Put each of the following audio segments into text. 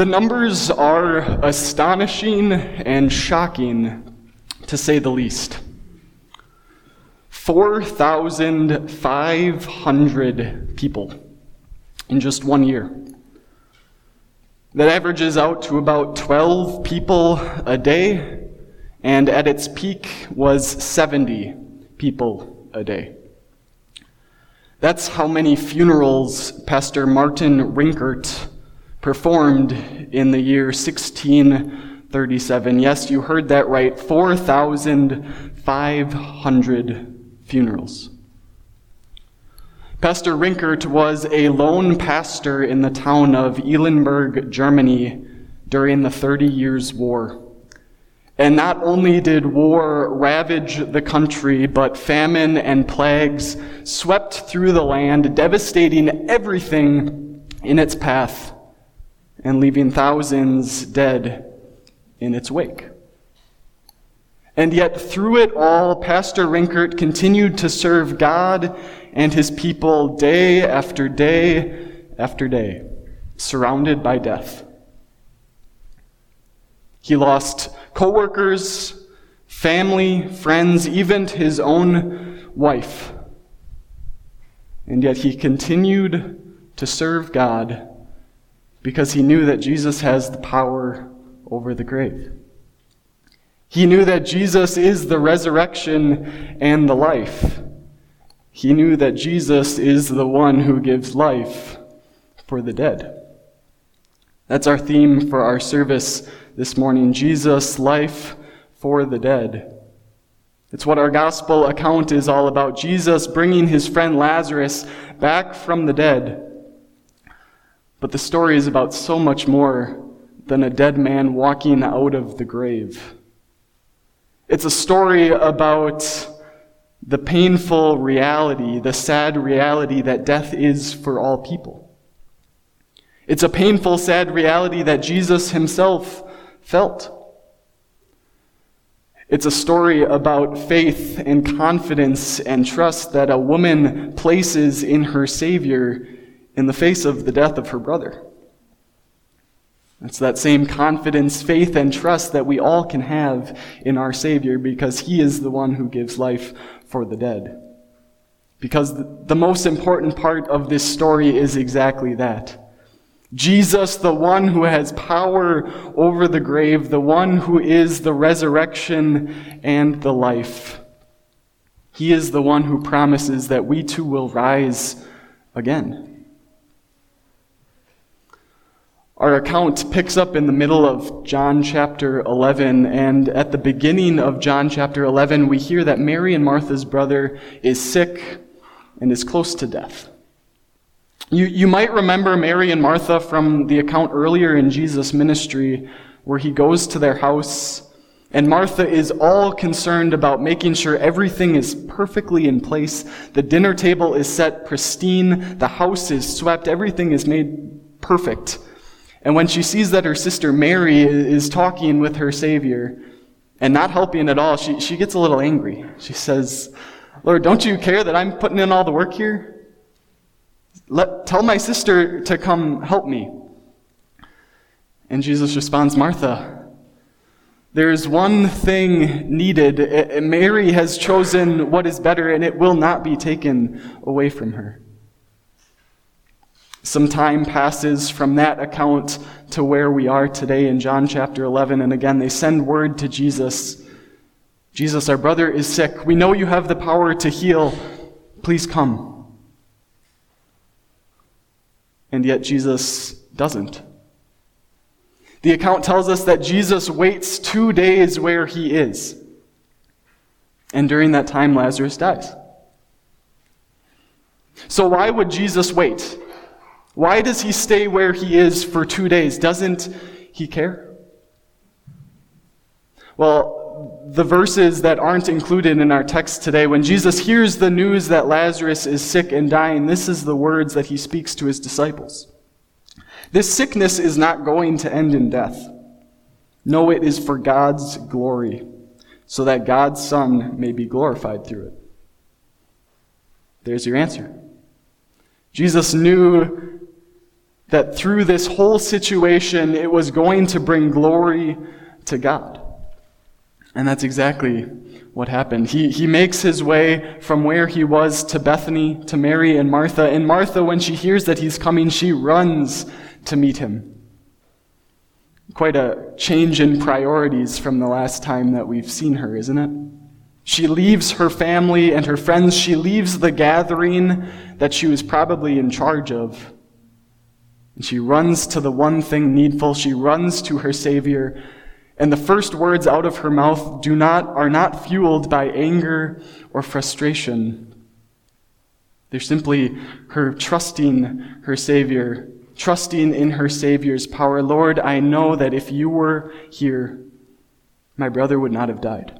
The numbers are astonishing and shocking, to say the least. 4,500 people in just one year. That averages out to about 12 people a day, and at its peak was 70 people a day. That's how many funerals Pastor Martin Rinkart performed in the year 1637. Yes, you heard that right 4,500 funerals. Pastor Rinkart was a lone pastor in the town of Eilenburg, Germany during the Thirty Years' War. And not only did war ravage the country, but famine and plagues swept through the land, devastating everything in its path and leaving thousands dead in its wake. And yet, through it all, Pastor Rinkart continued to serve God and his people day after day after day, surrounded by death. He lost coworkers, family, friends, even his own wife. And yet he continued to serve God because he knew that Jesus has the power over the grave. He knew that Jesus is the resurrection and the life. He knew that Jesus is the one who gives life for the dead. That's our theme for our service this morning Jesus, life for the dead. It's what our gospel account is all about Jesus bringing his friend Lazarus back from the dead. But the story is about so much more than a dead man walking out of the grave. It's a story about the painful reality, the sad reality that death is for all people. It's a painful, sad reality that Jesus himself felt. It's a story about faith and confidence and trust that a woman places in her Savior in the face of the death of her brother. It's that same confidence, faith, and trust that we all can have in our Savior because He is the one who gives life for the dead. Because the most important part of this story is exactly that. Jesus, the one who has power over the grave, the one who is the resurrection and the life. He is the one who promises that we too will rise again. Our account picks up in the middle of John chapter 11, and at the beginning of John chapter 11, we hear that Mary and Martha's brother is sick and is close to death. You, you might remember Mary and Martha from the account earlier in Jesus' ministry, where he goes to their house, and Martha is all concerned about making sure everything is perfectly in place. The dinner table is set pristine, the house is swept, everything is made perfect. And when she sees that her sister Mary is talking with her Savior and not helping at all, she, she gets a little angry. She says, Lord, don't you care that I'm putting in all the work here? Let, tell my sister to come help me. And Jesus responds, Martha, there's one thing needed. Eh, eh, Mary has chosen what is better, and it will not be taken away from her. Some time passes from that account to where we are today in John chapter 11, and again they send word to Jesus Jesus, our brother is sick. We know you have the power to heal. Please come. And yet Jesus doesn't. The account tells us that Jesus waits two days where he is. And during that time, Lazarus dies. So, why would Jesus wait? Why does he stay where he is for two days? Doesn't he care? Well, the verses that aren't included in our text today, when Jesus hears the news that Lazarus is sick and dying, this is the words that he speaks to his disciples. This sickness is not going to end in death. No, it is for God's glory, so that God's Son may be glorified through it. There's your answer. Jesus knew that through this whole situation, it was going to bring glory to God. And that's exactly what happened. He, he makes his way from where he was to Bethany, to Mary and Martha. And Martha, when she hears that he's coming, she runs to meet him. Quite a change in priorities from the last time that we've seen her, isn't it? She leaves her family and her friends. She leaves the gathering that she was probably in charge of. And she runs to the one thing needful. She runs to her Savior. And the first words out of her mouth do not, are not fueled by anger or frustration. They're simply her trusting her Savior, trusting in her Savior's power. Lord, I know that if you were here, my brother would not have died.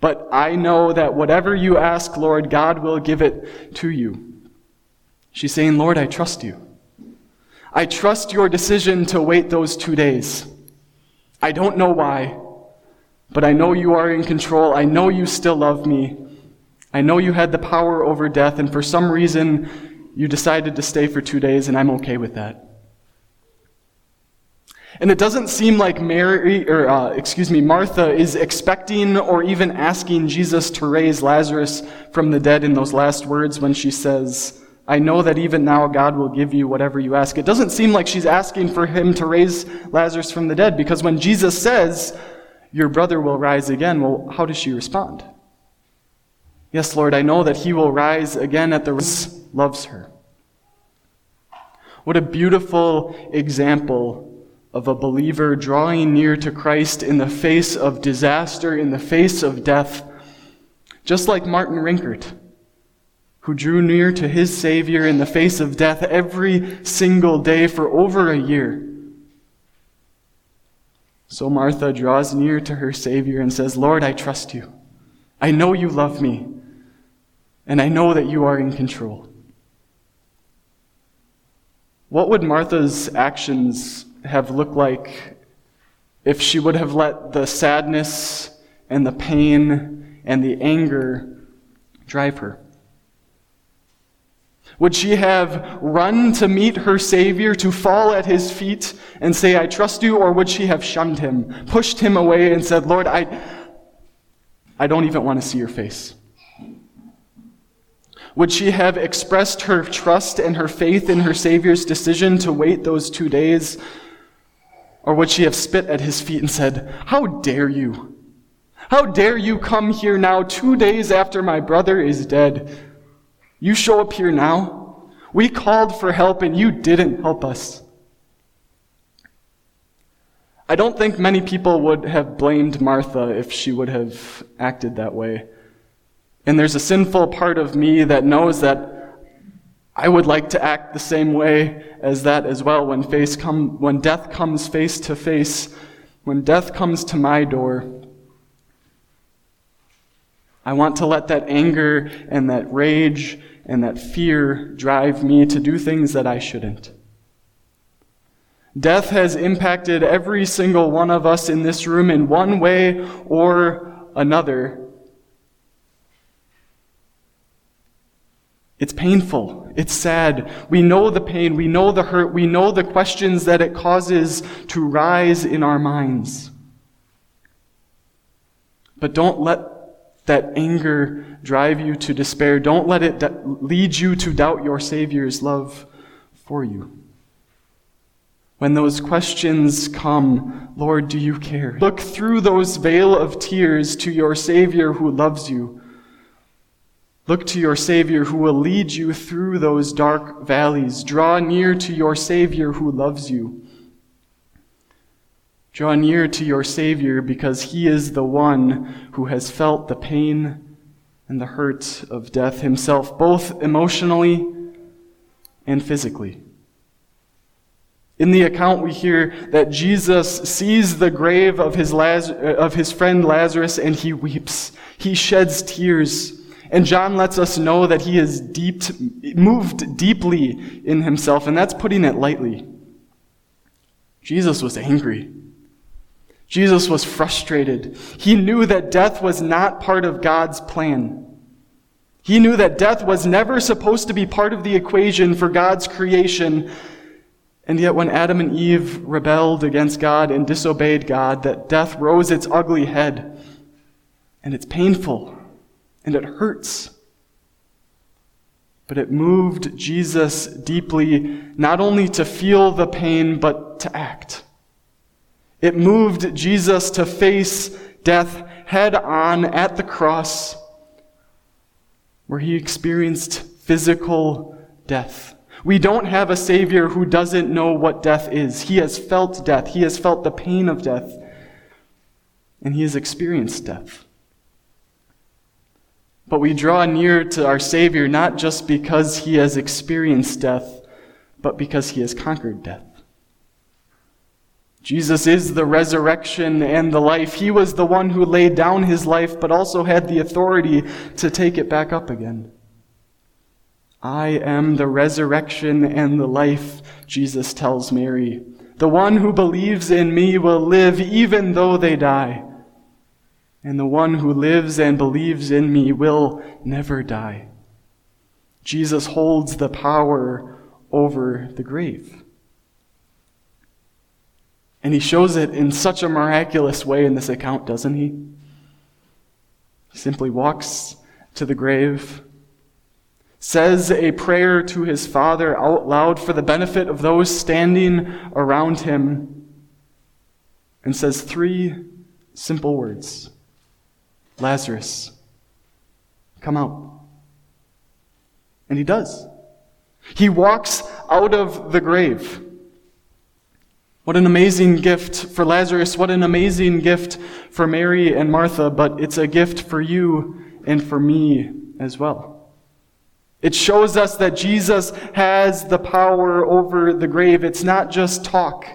But I know that whatever you ask, Lord, God will give it to you. She's saying, Lord, I trust you. I trust your decision to wait those two days. I don't know why, but I know you are in control. I know you still love me. I know you had the power over death, and for some reason, you decided to stay for two days, and I'm okay with that. And it doesn't seem like Mary, or uh, excuse me, Martha is expecting or even asking Jesus to raise Lazarus from the dead in those last words when she says, I know that even now God will give you whatever you ask. It doesn't seem like she's asking for him to raise Lazarus from the dead because when Jesus says, Your brother will rise again, well, how does she respond? Yes, Lord, I know that he will rise again at the loves her. What a beautiful example of a believer drawing near to Christ in the face of disaster, in the face of death, just like Martin Rinkart, who drew near to his Savior in the face of death every single day for over a year. So Martha draws near to her Savior and says, Lord, I trust you. I know you love me, and I know that you are in control. What would Martha's actions have looked like if she would have let the sadness and the pain and the anger drive her? Would she have run to meet her Savior, to fall at his feet and say, I trust you? Or would she have shunned him, pushed him away, and said, Lord, I, I don't even want to see your face? Would she have expressed her trust and her faith in her Savior's decision to wait those two days or would she have spit at his feet and said, How dare you? How dare you come here now, two days after my brother is dead? You show up here now? We called for help and you didn't help us. I don't think many people would have blamed Martha if she would have acted that way. And there's a sinful part of me that knows that I would like to act the same way as that as well when face come when death comes face to face, when death comes to my door. I want to let that anger and that rage and that fear drive me to do things that I shouldn't. Death has impacted every single one of us in this room in one way or another It's painful. It's sad. We know the pain. We know the hurt. We know the questions that it causes to rise in our minds. But don't let that anger drive you to despair. Don't let it lead you to doubt your Savior's love for you. When those questions come, Lord, do you care? Look through those veil of tears to your Savior who loves you Look to your Savior who will lead you through those dark valleys. Draw near to your Savior who loves you. Draw near to your Savior because he is the one who has felt the pain and the hurt of death himself, both emotionally and physically. In the account, we hear that Jesus sees the grave of his, Laz- uh, of his friend Lazarus and he weeps. He sheds tears. And John lets us know that he is deep, moved deeply in himself, and that's putting it lightly. Jesus was angry. Jesus was frustrated. He knew that death was not part of God's plan. He knew that death was never supposed to be part of the equation for God's creation. And yet, when Adam and Eve rebelled against God and disobeyed God, that death rose its ugly head. And it's painful. And it hurts. But it moved Jesus deeply, not only to feel the pain, but to act. It moved Jesus to face death head on at the cross where he experienced physical death. We don't have a Savior who doesn't know what death is. He has felt death, he has felt the pain of death, and he has experienced death. But we draw near to our Savior not just because he has experienced death, but because he has conquered death. Jesus is the resurrection and the life. He was the one who laid down his life, but also had the authority to take it back up again. I am the resurrection and the life, Jesus tells Mary. The one who believes in me will live even though they die. And the one who lives and believes in me will never die. Jesus holds the power over the grave. And he shows it in such a miraculous way in this account, doesn't he? He simply walks to the grave, says a prayer to his Father out loud for the benefit of those standing around him, and says three simple words Lazarus, come out. And he does. He walks out of the grave. What an amazing gift for Lazarus. What an amazing gift for Mary and Martha, but it's a gift for you and for me as well. It shows us that Jesus has the power over the grave. It's not just talk.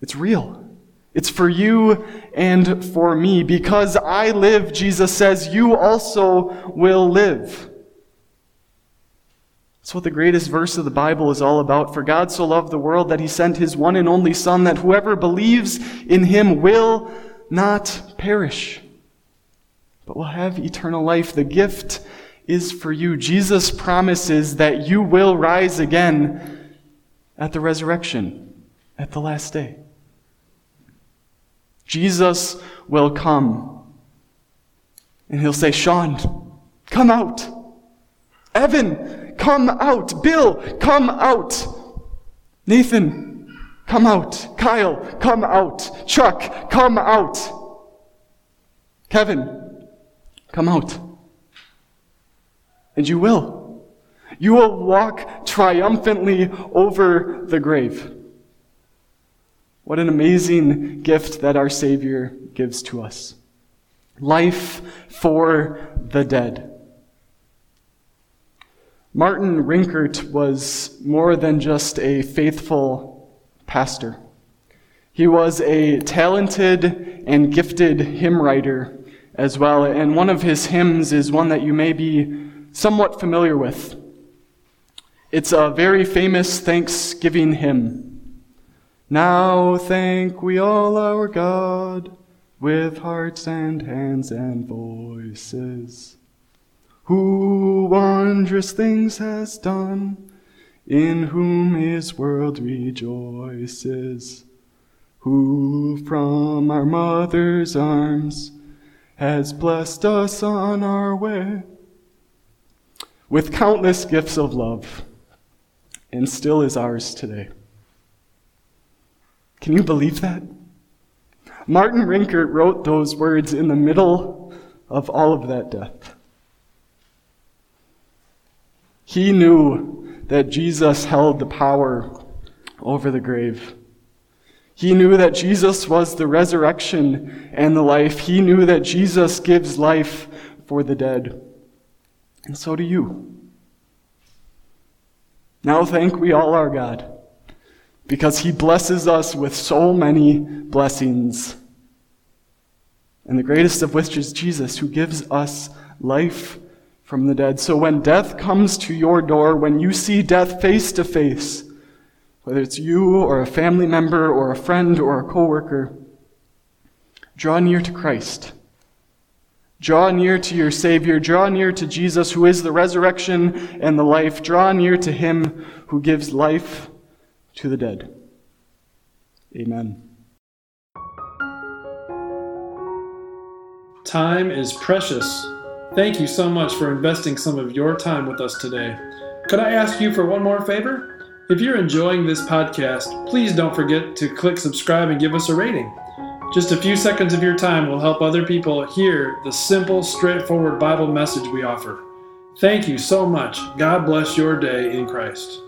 It's real. It's for you and for me. Because I live, Jesus says, you also will live. That's what the greatest verse of the Bible is all about. For God so loved the world that he sent his one and only Son, that whoever believes in him will not perish, but will have eternal life. The gift is for you. Jesus promises that you will rise again at the resurrection, at the last day. Jesus will come. And he'll say, Sean, come out. Evan, come out. Bill, come out. Nathan, come out. Kyle, come out. Chuck, come out. Kevin, come out. And you will. You will walk triumphantly over the grave. What an amazing gift that our Savior gives to us. Life for the dead. Martin Rinkart was more than just a faithful pastor. He was a talented and gifted hymn writer as well, and one of his hymns is one that you may be somewhat familiar with. It's a very famous Thanksgiving hymn. Now thank we all our God with hearts and hands and voices who wondrous things has done, in whom his world rejoices, who from our mother's arms has blessed us on our way with countless gifts of love, and still is ours today. Can you believe that? Martin Rinkart wrote those words in the middle of all of that death. He knew that Jesus held the power over the grave. He knew that Jesus was the resurrection and the life. He knew that Jesus gives life for the dead. And so do you. Now thank we all our God, because he blesses us with so many blessings. And the greatest of which is Jesus, who gives us life from the dead. So when death comes to your door, when you see death face to face, whether it's you or a family member or a friend or a coworker, draw near to Christ. Draw near to your Savior. Draw near to Jesus, who is the resurrection and the life. Draw near to him who gives life to the dead. Amen. Time is precious. Thank you so much for investing some of your time with us today. Could I ask you for one more favor? If you're enjoying this podcast, please don't forget to click subscribe and give us a rating. Just a few seconds of your time will help other people hear the simple, straightforward Bible message we offer. Thank you so much. God bless your day in Christ.